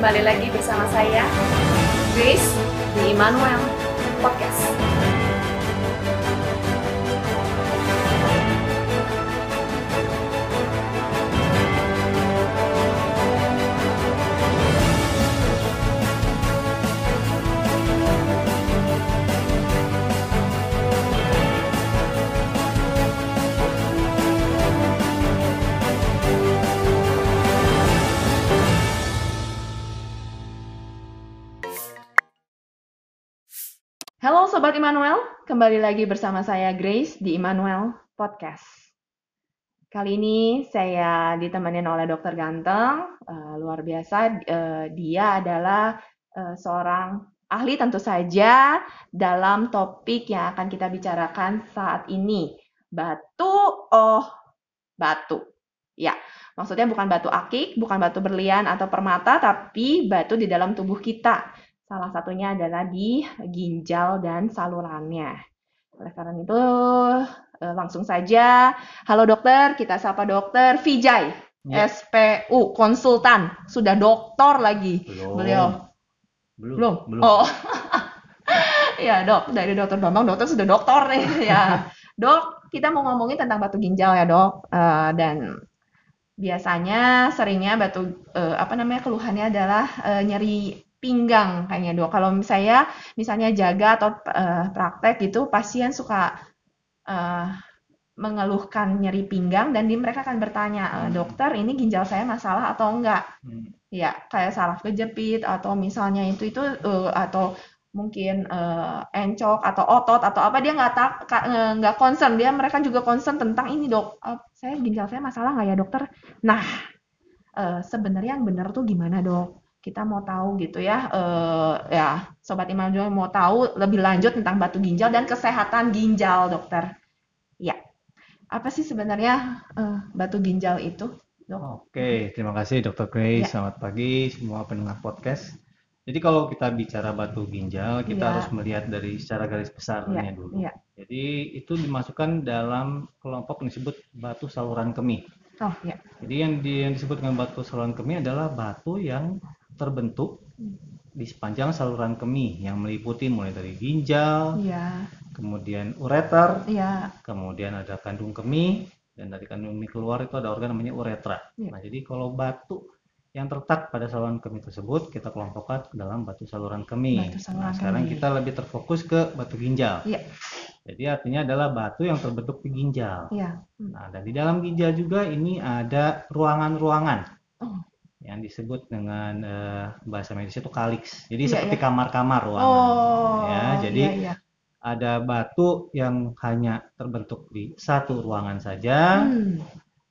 kembali lagi bersama saya Grace di Immanuel Sobat Immanuel, kembali lagi bersama saya Grace di Immanuel Podcast. Kali ini saya ditemenin oleh dokter ganteng, eh, luar biasa. eh, dia adalah eh, seorang ahli tentu saja dalam topik yang akan kita bicarakan saat ini. Batu, oh batu. Ya, maksudnya bukan batu akik, bukan batu berlian atau permata, tapi batu di dalam tubuh kita. Salah satunya adalah di ginjal dan salurannya. Oleh karena itu, eh, langsung saja. Halo dokter, kita sapa dokter Vijay, Ya. SPU, konsultan. Sudah doktor lagi Belum. beliau. Belum. Belum? Belum. Oh. ya dok, dari dokter Bambang, dokter sudah doktor nih. ya. Dok, kita mau ngomongin tentang batu ginjal ya dok. Eh, dan biasanya seringnya batu, eh, apa namanya, keluhannya adalah eh, nyeri pinggang kayaknya dok. Kalau saya misalnya jaga atau eh, praktek gitu, pasien suka eh, mengeluhkan nyeri pinggang dan di mereka akan bertanya, "Eh, dokter ini ginjal saya masalah atau enggak? Hmm. Ya, kayak saraf kejepit atau misalnya itu itu eh, atau mungkin eh, encok atau otot atau apa dia nggak tak nggak concern dia mereka juga concern tentang ini dok Eh, saya ginjal saya masalah nggak ya dokter nah eh, sebenarnya yang benar tuh gimana dok kita mau tahu gitu ya eh, ya sobat Immanuel mau tahu lebih lanjut tentang batu ginjal dan kesehatan ginjal dokter ya apa sih sebenarnya eh, batu ginjal itu dok Oke, terima kasih Dr. Grace. Ya. Selamat pagi semua pendengar podcast. Jadi kalau kita bicara batu ginjal, kita Ya. harus melihat dari secara garis besarnya Iya, dulu. iya. Jadi itu dimasukkan dalam kelompok yang disebut batu saluran kemih. oh ya Jadi yang, di- yang disebut dengan batu saluran kemih adalah batu yang terbentuk di sepanjang saluran kemih yang meliputi mulai dari ginjal, iya kemudian ureter, iya kemudian ada kandung kemih dan dari kandung kemih keluar itu ada organ namanya uretra. Iya. Nah, jadi kalau batu yang terletak pada saluran kemih tersebut kita kelompokkan ke dalam batu saluran kemih. Batu saluran Nah, sekarang kemih. kita lebih terfokus ke batu ginjal. Iya. Jadi artinya adalah batu yang terbentuk di ginjal. iya Hmm. Nah, dan di dalam ginjal juga ini ada ruangan-ruangan Oh. Yang disebut dengan eh, bahasa medis itu kaliks. Jadi Iya, seperti iya. kamar-kamar ruangan. Oh, ya, jadi iya, iya. ada batu yang hanya terbentuk di satu ruangan saja. Hmm,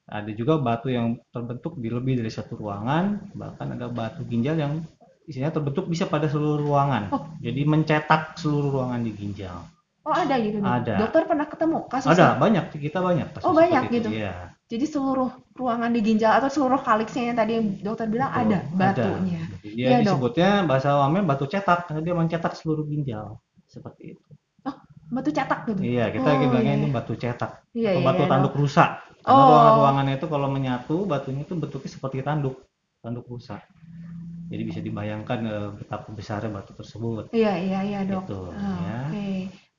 Ada juga batu yang terbentuk di lebih dari satu ruangan. Bahkan ada batu ginjal yang isinya terbentuk bisa pada seluruh ruangan. Oh. Jadi mencetak seluruh ruangan di ginjal. Oh, ada gitu. Ada. Dokter pernah ketemu kasusnya? Ada banyak kita banyak kasus Oh, banyak gitu? Iya. Jadi seluruh ruangan di ginjal atau seluruh kaliksnya yang tadi dokter bilang Betul, ada batunya. Dia Iya, dok. disebutnya bahasa awamnya batu cetak karena dia mencetak seluruh ginjal. Seperti itu. Batu cetak gitu. Iya, kita Oh, bilangnya iya, ini iya. batu cetak Iya, atau iya, batu iya, tanduk dok. rusa. Karena Oh. ruangan-ruangannya itu kalau menyatu batunya itu bentuknya seperti tanduk, tanduk rusa. Jadi bisa dibayangkan eh, betapa besarnya batu tersebut. Iya, iya, iya, dok. Gitu, Ah, ya. Oke.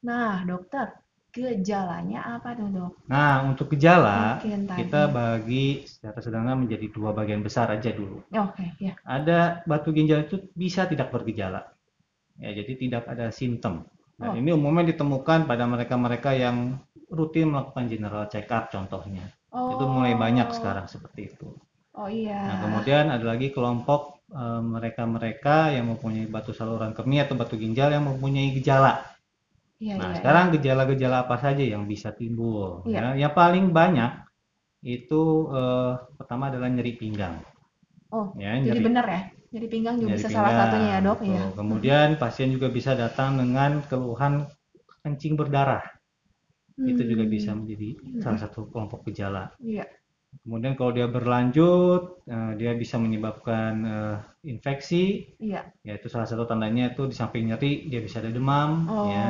Nah, dokter, gejalanya apa tuh, dok? Nah, untuk gejala Mungkin tadi. kita bagi secara sederhana menjadi dua bagian besar aja dulu. Oke, ya. Ada batu ginjal itu bisa tidak bergejala. Ya, jadi tidak ada simptom. Oh. Dan ini umumnya ditemukan pada mereka-mereka yang rutin melakukan general check up contohnya. Oh. Itu mulai banyak sekarang seperti itu. Oh iya. Nah, kemudian ada lagi kelompok eh, mereka-mereka yang mempunyai batu saluran kemih atau batu ginjal yang mempunyai gejala. Iya, Nah, iya, sekarang gejala-gejala apa saja yang bisa timbul? Iya. Ya, yang paling banyak itu eh, pertama adalah nyeri pinggang. Oh, Ya, Jadi nyeri, benar ya? Jadi pinggang juga nyeri bisa salah pinggang, satunya ya, dok? betul. Iya. Kemudian pasien juga bisa datang dengan keluhan kencing berdarah. Itu juga Hmm. bisa menjadi salah satu kelompok gejala. Iya. Kemudian kalau dia berlanjut, eh, dia bisa menyebabkan eh, infeksi, Iya. yaitu salah satu tandanya itu di samping nyeri dia bisa ada demam, Oh. ya.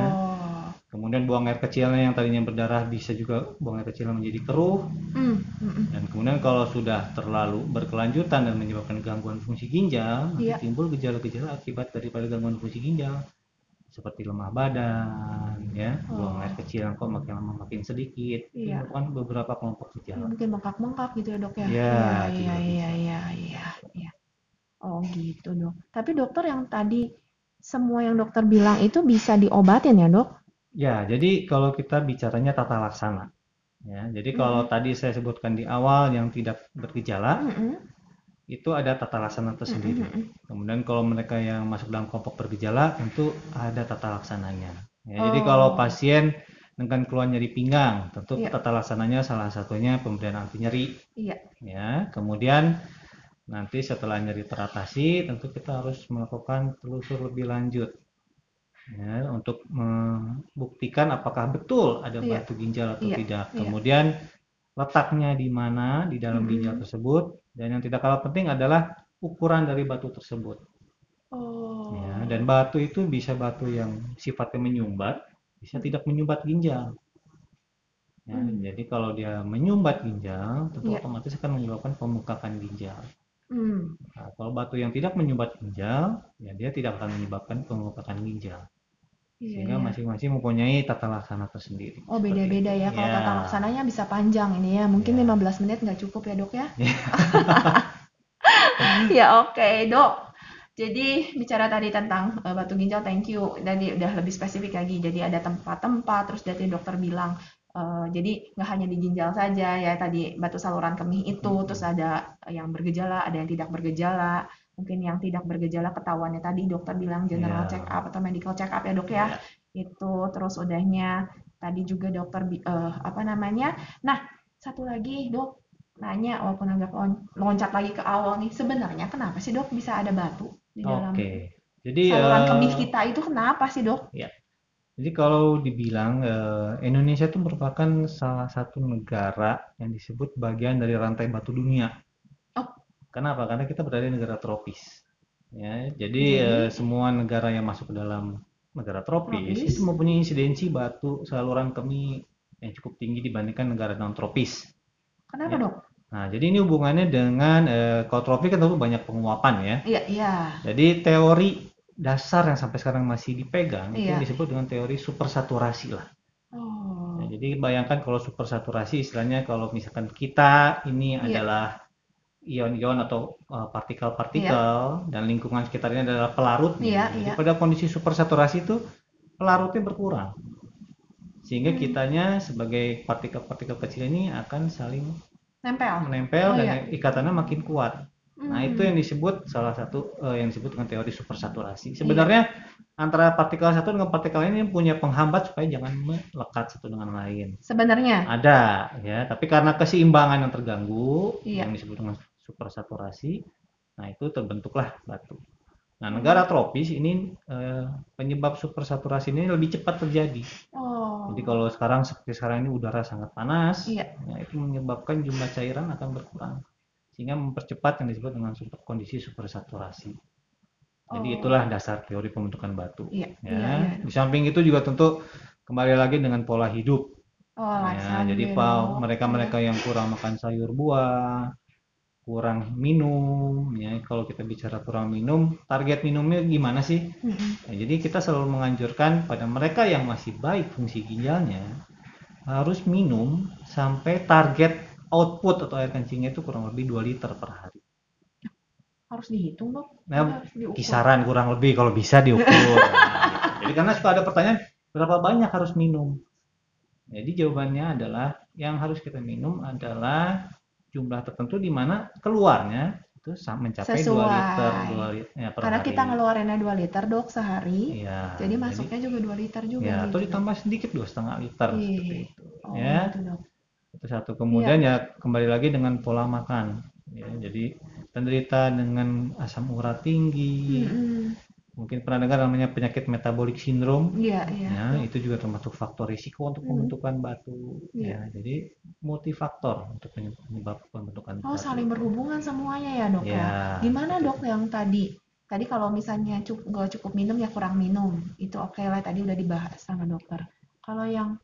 Kemudian buang air kecilnya yang tadinya berdarah bisa juga buang air kecilnya menjadi keruh, hmm, hmm. dan kemudian kalau sudah terlalu berkelanjutan dan menyebabkan gangguan fungsi ginjal, Iya. timbul gejala-gejala akibat daripada gangguan fungsi ginjal seperti lemah badan, ya, buang Oh. air kecil yang kok makin lama makin sedikit. Itu Iya. merupakan beberapa kelompok Ya, gejala. mungkin bengkak-bengkak gitu ya dok ya? Ya, Iya, itu iya, iya, bisa. iya, iya, iya. Oh gitu dok. Tapi dokter yang tadi semua yang dokter bilang itu bisa diobatin ya dok? Ya, jadi kalau kita bicaranya tata laksana, ya, jadi kalau Mm-mm. tadi saya sebutkan di awal yang tidak bergejala, Mm-mm. Itu ada tata laksana tersendiri. Mm-mm. Kemudian kalau mereka yang masuk dalam kelompok bergejala, tentu ada tata laksananya. Ya, Jadi kalau Oh. pasien dengan keluhan nyeri pinggang, tentu Iya. tata laksananya salah satunya pemberian anti nyeri. Iya. Ya, kemudian nanti setelah nyeri teratasi, tentu kita harus melakukan telusur lebih lanjut. Ya, untuk membuktikan apakah betul ada Iya. batu ginjal atau Iya, tidak. iya. Kemudian letaknya di mana di dalam ginjal Mm-mm. tersebut dan yang tidak kalah penting adalah ukuran dari batu tersebut. Oh. Ya, dan batu itu bisa batu yang sifatnya menyumbat, bisa tidak menyumbat ginjal. Ya, Hmm. Jadi kalau dia menyumbat ginjal, tentu Iya. otomatis akan menyebabkan pembengkakan ginjal. Hmm. Nah, kalau batu yang tidak menyumbat ginjal, ya dia tidak akan menyebabkan pembengkakan ginjal. Iya, Sehingga iya. masing-masing mempunyai tata laksana tersendiri. Oh beda-beda ya. Kalau Ya. tata laksananya bisa panjang ini ya. Mungkin Ya. 15 menit nggak cukup ya dok ya? Ya. Ya oke dok. Jadi bicara tadi tentang eh, batu ginjal, thank you. Tadi udah lebih spesifik lagi. Jadi ada tempat-tempat. Terus dari dokter bilang, eh, jadi nggak hanya di ginjal saja ya. Tadi batu saluran kemih itu. Hmm. Terus ada yang bergejala, ada yang tidak bergejala. Mungkin yang tidak bergejala ketahuannya tadi dokter bilang general Ya. check up atau medical check up ya dok ya. Ya. Itu terus udahnya tadi juga dokter eh, apa namanya? Nah satu lagi dok nanya walaupun agak lon- loncat lagi ke awal nih sebenarnya kenapa sih dok bisa ada batu di dalam Oke. Jadi saluran eh, kemih kita itu kenapa sih dok? Jadi kalau dibilang eh, Indonesia itu merupakan salah satu negara yang disebut bagian dari rantai batu dunia. Kenapa? Karena kita berada di negara tropis. Ya, jadi Jadi- eh, semua negara yang masuk ke dalam negara tropis, Tropis. itu mempunyai insidensi batu saluran kemih yang cukup tinggi dibandingkan negara non tropis. Kenapa Ya. dok? Nah, jadi ini hubungannya dengan eh, kalau tropis kan tentu banyak penguapan ya. Iya iya. Jadi teori dasar yang sampai sekarang masih dipegang itu Iya. yang disebut dengan teori supersaturasi lah. Oh Nah, jadi bayangkan kalau supersaturasi istilahnya kalau misalkan kita ini Iya. adalah ion-ion atau uh, partikel-partikel dan lingkungan sekitarnya adalah pelarutnya. Iya, Jadi iya. pada kondisi supersaturasi itu pelarutnya berkurang. Sehingga Hmm. kitanya sebagai partikel-partikel kecil ini akan saling nempel. menempel Oh, dan iya. ikatannya makin kuat. Nah, Hmm. itu yang disebut salah satu eh, yang disebut dengan teori Iya. supersaturasi. Sebenarnya antara partikel satu dengan partikel lain ini punya penghambat supaya jangan melekat satu dengan lain. Sebenarnya. Ada ya, tapi karena keseimbangan yang terganggu Iya. yang disebut dengan supersaturasi, nah itu terbentuklah batu. Nah, Hmm. negara tropis ini eh, penyebab supersaturasi ini lebih cepat terjadi. Oh. Jadi kalau sekarang seperti sekarang ini udara sangat panas, Iya. nah, itu menyebabkan jumlah cairan akan berkurang sehingga mempercepat yang disebut dengan super, kondisi supersaturasi. Jadi Oh. itulah dasar teori pembentukan batu. Iya, Ya, iya, iya. di samping itu juga tentu kembali lagi dengan pola hidup. Oh, Ya, jadi ya, pa- dok. mereka-mereka yang kurang makan sayur buah, kurang minum, ya kalau kita bicara kurang minum, target minumnya gimana sih? Nah, jadi kita selalu menganjurkan pada mereka yang masih baik fungsi ginjalnya harus minum sampai target output atau air kencingnya itu kurang lebih 2 liter per hari. Harus dihitung dok. Nah, Harus diukur. Kisaran kurang lebih kalau bisa diukur. Nah, gitu. Jadi karena suka ada pertanyaan berapa banyak harus minum. Jadi jawabannya adalah yang harus kita minum adalah jumlah tertentu di mana keluarnya itu mencapai 2 Sesuai. liter, 2 liter ya, per Karena hari. kita ngeluarinnya 2 liter dok sehari. Iya, Jadi masuknya juga 2 liter juga ya, atau gitu. ditambah sedikit dua setengah liter Iya. seperti itu. Oh, ya. gitu, dok. Itu satu. Kemudian Iya. ya kembali lagi dengan pola makan. Ya, jadi penderita dengan asam urat tinggi, Mm-mm. Mungkin pernah dengar namanya penyakit metabolik sindrom. Iya, iya. Ya, itu juga termasuk faktor risiko untuk Hmm. pembentukan batu. Iya. Ya, jadi multifaktor untuk penye- penyebab pembentukan Oh, batu. saling berhubungan semuanya ya, Dok ya. Ya, Gimana. Dok, yang tadi? Tadi kalau misalnya cukup nggak cukup minum ya kurang minum. Itu oke lah tadi udah dibahas sama dokter. Kalau yang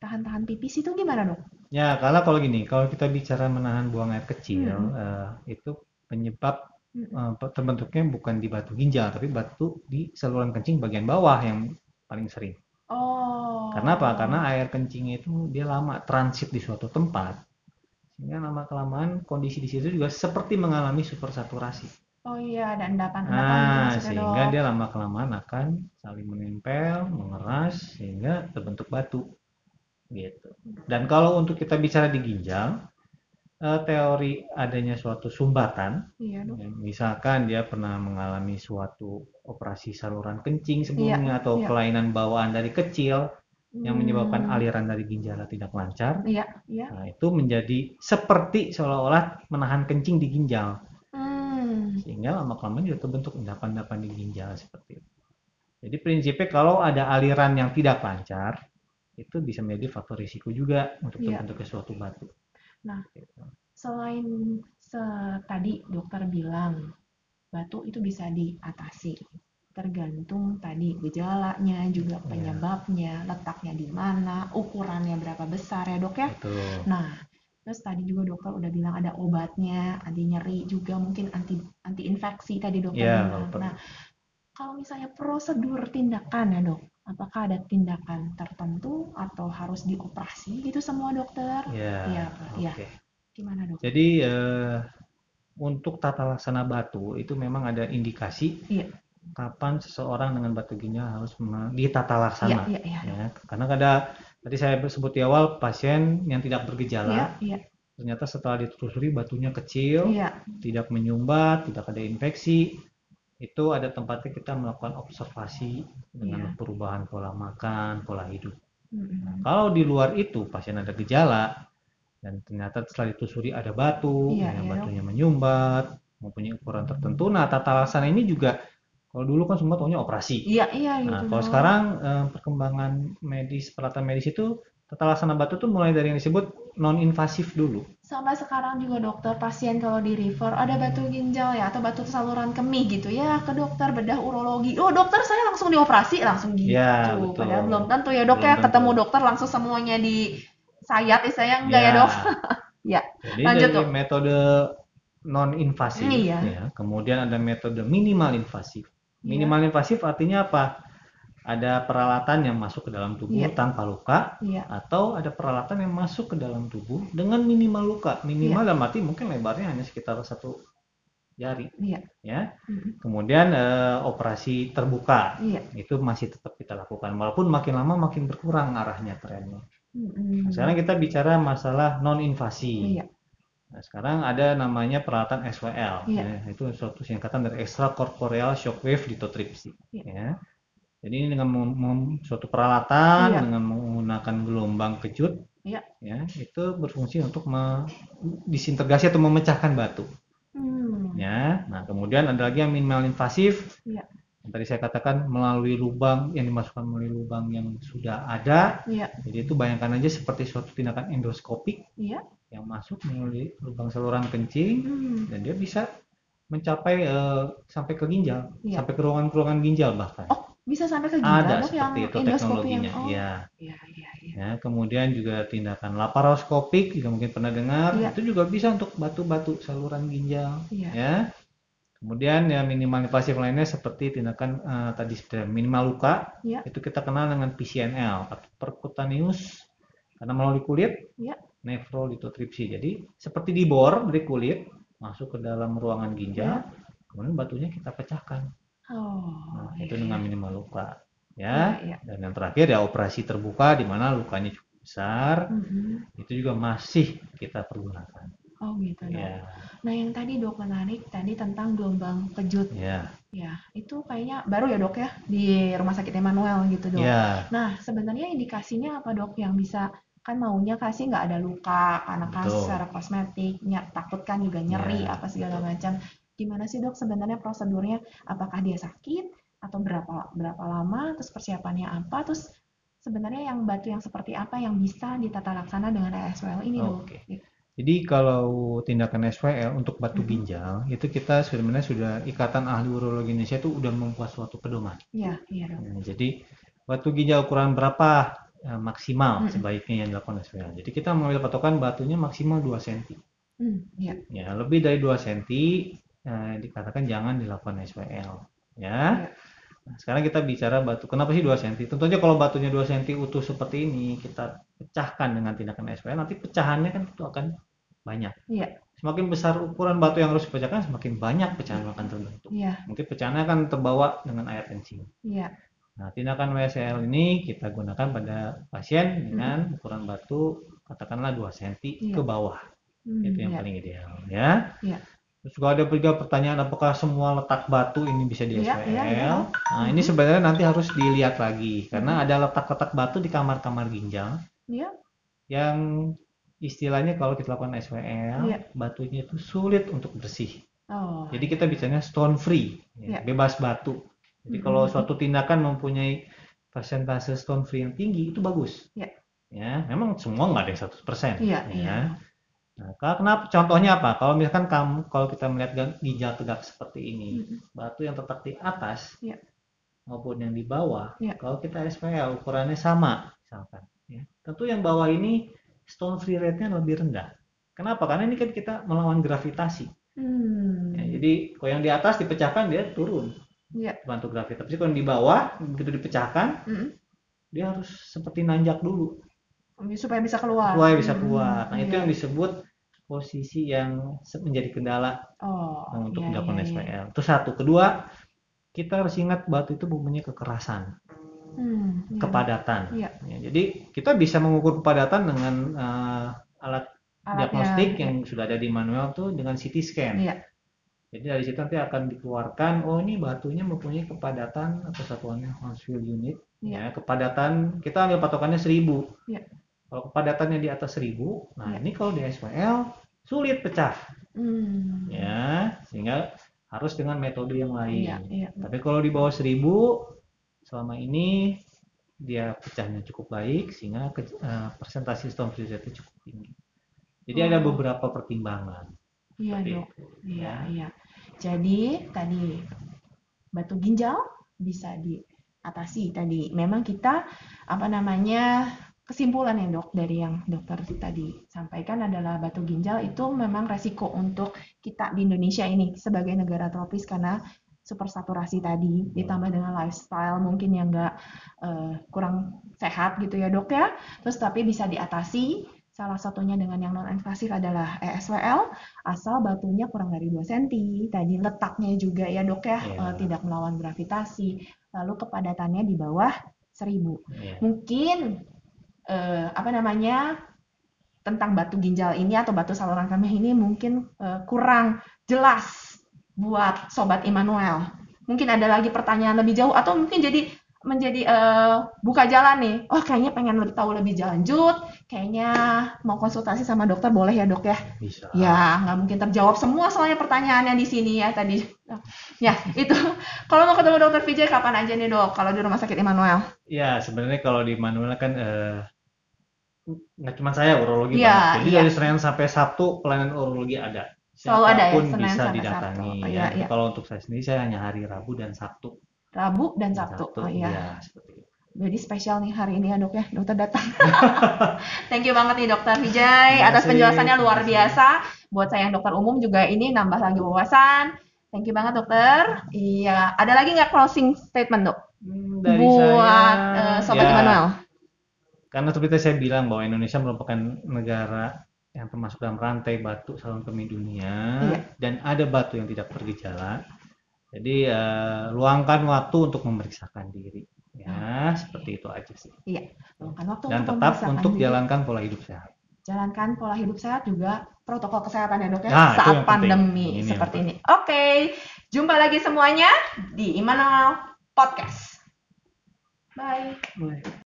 tahan-tahan pipis itu gimana, Dok? Ya, kalau kalau gini, kalau kita bicara menahan buang air kecil, Hmm. eh, itu penyebab Eh, terbentuknya bukan di batu ginjal, tapi batu di saluran kencing bagian bawah yang paling sering. Oh. Karena apa? Karena air kencingnya itu dia lama transit di suatu tempat, sehingga lama kelamaan kondisi di situ juga seperti mengalami supersaturasi. Oh iya, ada endapan-endapan gitu Nah, maksudnya sehingga dok. dia lama kelamaan akan saling menempel, mengeras, sehingga terbentuk batu. Gitu. Dan kalau untuk kita bicara di ginjal, eh, teori adanya suatu sumbatan, Iya dok. ya, misalkan dia pernah mengalami suatu operasi saluran kencing sebelumnya atau iya. kelainan bawaan dari kecil yang menyebabkan Hmm. aliran dari ginjalnya tidak lancar, Iya, iya. nah, itu menjadi seperti seolah-olah menahan kencing di ginjal Hmm. sehingga lama kelamaan juga terbentuk endapan-endapan di ginjal seperti itu. Jadi prinsipnya kalau ada aliran yang tidak lancar itu bisa menjadi faktor risiko juga untuk Iya. terbentuknya suatu batu. Nah. Gitu. Selain se- tadi dokter bilang batu itu bisa diatasi. Tergantung tadi gejalanya, juga Iya. penyebabnya, letaknya di mana, ukurannya berapa besar ya dok ya. Betul. Nah, terus tadi juga dokter udah bilang ada obatnya, anti nyeri juga mungkin anti anti infeksi tadi dokter Iya, bilang. Nah, kalau misalnya prosedur tindakan ya dok, apakah ada tindakan tertentu atau harus dioperasi gitu semua dokter? Ya, Iya, Pak. Iya. oke. Gimana dok? Jadi eh, untuk tata laksana batu itu memang ada indikasi Iya. kapan seseorang dengan batu ginjal harus ditata Iya, laksana. iya, iya. Ya, karena ada tadi saya sebut di awal pasien yang tidak Iya, bergejala, iya, ternyata setelah ditelusuri batunya kecil, iya. tidak menyumbat, tidak ada infeksi, itu ada tempatnya kita melakukan observasi dengan Iya. perubahan pola makan, pola hidup. Mm-mm. Kalau di luar itu pasien ada gejala dan ternyata setelah ditelusuri ada batu, Iya, ya, iya, batunya menyumbat, mempunyai ukuran tertentu. Nah, tata laksana ini juga kalau dulu kan semua taunya operasi. Iya, iya Nah, gitu kalau sekarang eh, perkembangan medis, peralatan medis itu tata laksana batu tuh mulai dari yang disebut non invasif dulu. Sampai sekarang juga dokter pasien kalau di refer ada batu ginjal ya atau batu saluran kemih gitu ya ke dokter bedah urologi. Oh dokter saya langsung dioperasi langsung gitu. Ya, betul. Padahal belum tentu ya dok Belum ya tentu. ketemu dokter langsung semuanya di sayat saya enggak ya dok. Ya. Jadi Lanjut, dari Dok. metode non invasif Iya. ya, kemudian ada metode minimal invasif. Minimal invasif artinya apa? Ada peralatan yang masuk ke dalam tubuh Iya. tanpa luka Iya. atau ada peralatan yang masuk ke dalam tubuh dengan minimal luka. Minimal Iya. dalam arti mungkin lebarnya hanya sekitar satu jari Iya. ya. Mm-mm. Kemudian eh, operasi terbuka Iya. itu masih tetap kita lakukan walaupun makin lama makin berkurang arahnya trennya. Nah, sekarang kita bicara masalah non invasi. Iya. Nah, sekarang ada namanya peralatan SWL, Iya. ya, itu suatu singkatan dari extracorporeal shockwave lithotripsy. Iya. Ya. Jadi ini dengan suatu peralatan Iya. dengan menggunakan gelombang kejut, Iya. ya, itu berfungsi untuk disintegrasi atau memecahkan batu. Hmm. Ya. Nah, kemudian ada lagi yang minimal invasif. Iya. Yang tadi saya katakan melalui lubang yang dimasukkan melalui lubang yang sudah ada. Iya. Jadi itu bayangkan aja seperti suatu tindakan endoskopik Iya. yang masuk melalui lubang saluran kencing Hmm. dan dia bisa mencapai eh, sampai ke ginjal, Iya. sampai ke ruangan-ruangan ginjal bahkan. Oh, bisa sampai ke ginjal Ada dok yang seperti itu teknologinya. yang oh. Ya. Iya, iya, iya. ya. Kemudian juga tindakan laparoskopik juga mungkin pernah dengar, Iya. itu juga bisa untuk batu-batu saluran ginjal. Iya. Ya. Kemudian ya minimal invasif lainnya seperti tindakan eh, tadi sudah minimal luka, Iya. itu kita kenal dengan PCNL atau percutaneous karena melalui kulit, Iya. nefrolitotripsi. Jadi seperti dibor dari kulit masuk ke dalam ruangan ginjal, kemudian batunya kita pecahkan. Oh. Nah, iya, itu iya. dengan minimal luka. Iya, Ya. iya. Dan yang terakhir ya operasi terbuka di mana lukanya cukup besar, Mhm. itu juga masih kita pergunakan. Oh gitu dok. Ya, Nah yang tadi dok menarik tadi tentang gelombang kejut. ya, Ya itu kayaknya baru ya dok ya di rumah sakit Emmanuel gitu dok. ya. Nah sebenarnya indikasinya apa dok yang bisa kan maunya kasih nggak ada luka karena kan secara kosmetik takut kan juga nyeri Ya, apa segala macam. Gimana sih dok sebenarnya prosedurnya? Apakah dia sakit atau berapa berapa lama? Terus persiapannya apa? Terus sebenarnya yang batu yang seperti apa yang bisa ditata laksana dengan ASWL ini dok? Oke. Gitu. Jadi kalau tindakan SWL untuk batu Mhm. ginjal itu kita sebenarnya sudah Ikatan Ahli Urologi Indonesia itu udah membuat suatu pedoman. Iya iya. Nah, jadi batu ginjal ukuran berapa eh, maksimal Mm-mm. sebaiknya yang dilakukan SWL. Jadi kita mengambil patokan batunya maksimal 2 cm. Hmm, iya. Ya, lebih dari 2 cm eh, dikatakan jangan dilakukan SWL. Ya. Iya. Nah, sekarang kita bicara batu. Kenapa sih 2 cm? Tentu kalau batunya 2 cm utuh seperti ini, kita pecahkan dengan tindakan SWL, nanti pecahannya kan itu akan banyak. Iya. Semakin besar ukuran batu yang harus dipecahkan, semakin banyak pecahan akan terbentuk. Iya. Mungkin pecahannya akan terbawa dengan air kencing. Iya. Nah, tindakan WSL ini kita gunakan pada pasien dengan ukuran batu katakanlah 2 cm Iya. ke bawah. Hmm, Itu yang iya. paling ideal, ya. Iya. Terus juga ada juga pertanyaan apakah semua letak batu ini bisa di Iya, SWL? iya, iya. Nah, ini sebenarnya nanti harus dilihat lagi karena ada letak-letak batu di kamar-kamar ginjal Iya. yang istilahnya kalau kita lakukan SWL, Iya. batunya itu sulit untuk bersih. Oh. Jadi kita bicaranya stone free, ya, Iya. bebas batu. Jadi Mhm. kalau suatu tindakan mempunyai persentase stone free yang tinggi itu bagus. Iya. Ya, memang semua nggak ada yang 100%. Iya, ya. iya. Nah, ka- kenapa? Contohnya apa? Kalau misalkan kamu, kalau kita melihat ginjal tegak seperti ini, Mm-mm. batu yang terletak di atas Iya. maupun yang di bawah, Iya. kalau kita SPL ukurannya sama, misalkan. Ya. Tentu yang bawah ini stone free rate-nya lebih rendah. Kenapa? Karena ini kan kita melawan gravitasi. Hmm. Ya, jadi kalau yang di atas dipecahkan dia turun Iya. bantu gravitasi. Tapi kalau yang di bawah begitu dipecahkan Mm-mm. dia harus seperti nanjak dulu Supaya bisa keluar. supaya bisa Hmm, keluar. Nah itu iya. yang disebut posisi yang menjadi kendala Oh, untuk iya, iya, iya. SPL. Itu satu. Kedua kita harus ingat batu itu mempunyai kekerasan, Hmm, iya. kepadatan. Iya. Ya, jadi kita bisa mengukur kepadatan dengan eh, alat Alatnya, diagnostik iya. yang sudah ada di manual tuh dengan CT scan. Iya. Jadi dari situ nanti akan dikeluarkan, oh ini batunya mempunyai kepadatan atau satuannya Hounsfield unit. Iya. Ya, kepadatan kita ambil patokannya 1000. Iya. Kalau kepadatannya di atas 1000, nah Iya. ini kalau di SWL sulit pecah, Hmm. ya, sehingga harus dengan metode yang lain. Iya, iya. Tapi kalau di bawah 1000, selama ini dia pecahnya cukup baik, sehingga ke- eh, persentase stone free rate cukup tinggi. Jadi ada Oh. beberapa pertimbangan. Iya, Dok. itu, Iya, ya. iya. Jadi tadi batu ginjal bisa diatasi tadi. Memang kita apa namanya kesimpulan ya dok dari yang dokter tadi sampaikan adalah batu ginjal itu memang resiko untuk kita di Indonesia ini sebagai negara tropis karena supersaturasi tadi ditambah dengan lifestyle mungkin yang nggak eh, kurang sehat gitu ya dok ya. Terus tapi bisa diatasi salah satunya dengan yang non invasif adalah ESWL asal batunya kurang dari 2 cm. Tadi letaknya juga ya dok ya Iya. eh, tidak melawan gravitasi. Lalu kepadatannya di bawah 1000. Iya. Mungkin eh, apa namanya tentang batu ginjal ini atau batu saluran kemih ini mungkin eh, kurang jelas buat sobat Immanuel. Mungkin ada lagi pertanyaan lebih jauh atau mungkin jadi menjadi eh, buka jalan nih. Oh kayaknya pengen lebih tahu lebih lanjut. Kayaknya mau konsultasi sama dokter boleh ya dok ya. Bisa. Ya, nggak mungkin terjawab semua soalnya pertanyaannya di sini ya tadi. Ya, itu. Kalau mau ketemu dokter Vijay kapan aja nih dok? Kalau di rumah sakit Immanuel. Ya, sebenarnya kalau di Manuel kan eh, nggak cuma saya urologi banyak. Jadi iya. dari Senin sampai Sabtu pelayanan urologi ada. Selalu ada ya, Senin bisa sampai didatangi Sabtu. Oh, ya. iya. Kalau untuk saya sendiri saya hanya hari Rabu dan Sabtu. Rabu dan Sabtu. Oh iya. seperti itu. Jadi spesial nih hari ini ya dok ya, dokter datang. Thank you banget nih dokter Vijay atas penjelasannya luar biasa. Buat saya yang dokter umum juga ini nambah lagi wawasan. Thank you banget dokter. Iya, ada lagi nggak closing statement dok? Hmm, dari Buat saya, eh, sobat ya, Immanuel. Karena seperti saya bilang bahwa Indonesia merupakan negara yang termasuk dalam rantai batu saluran kemih dunia Iya. dan ada batu yang tidak bergejala. Jadi eh, luangkan waktu untuk memeriksakan diri. Ya, seperti itu aja sih. Luangkan waktu Dan untuk tetap untuk diri. jalankan pola hidup sehat. jalankan pola hidup sehat juga protokol kesehatan ya dok ya Nah, saat pandemi Ini seperti ini. Oke, jumpa lagi semuanya di Immanuel Podcast. Bye. Boleh.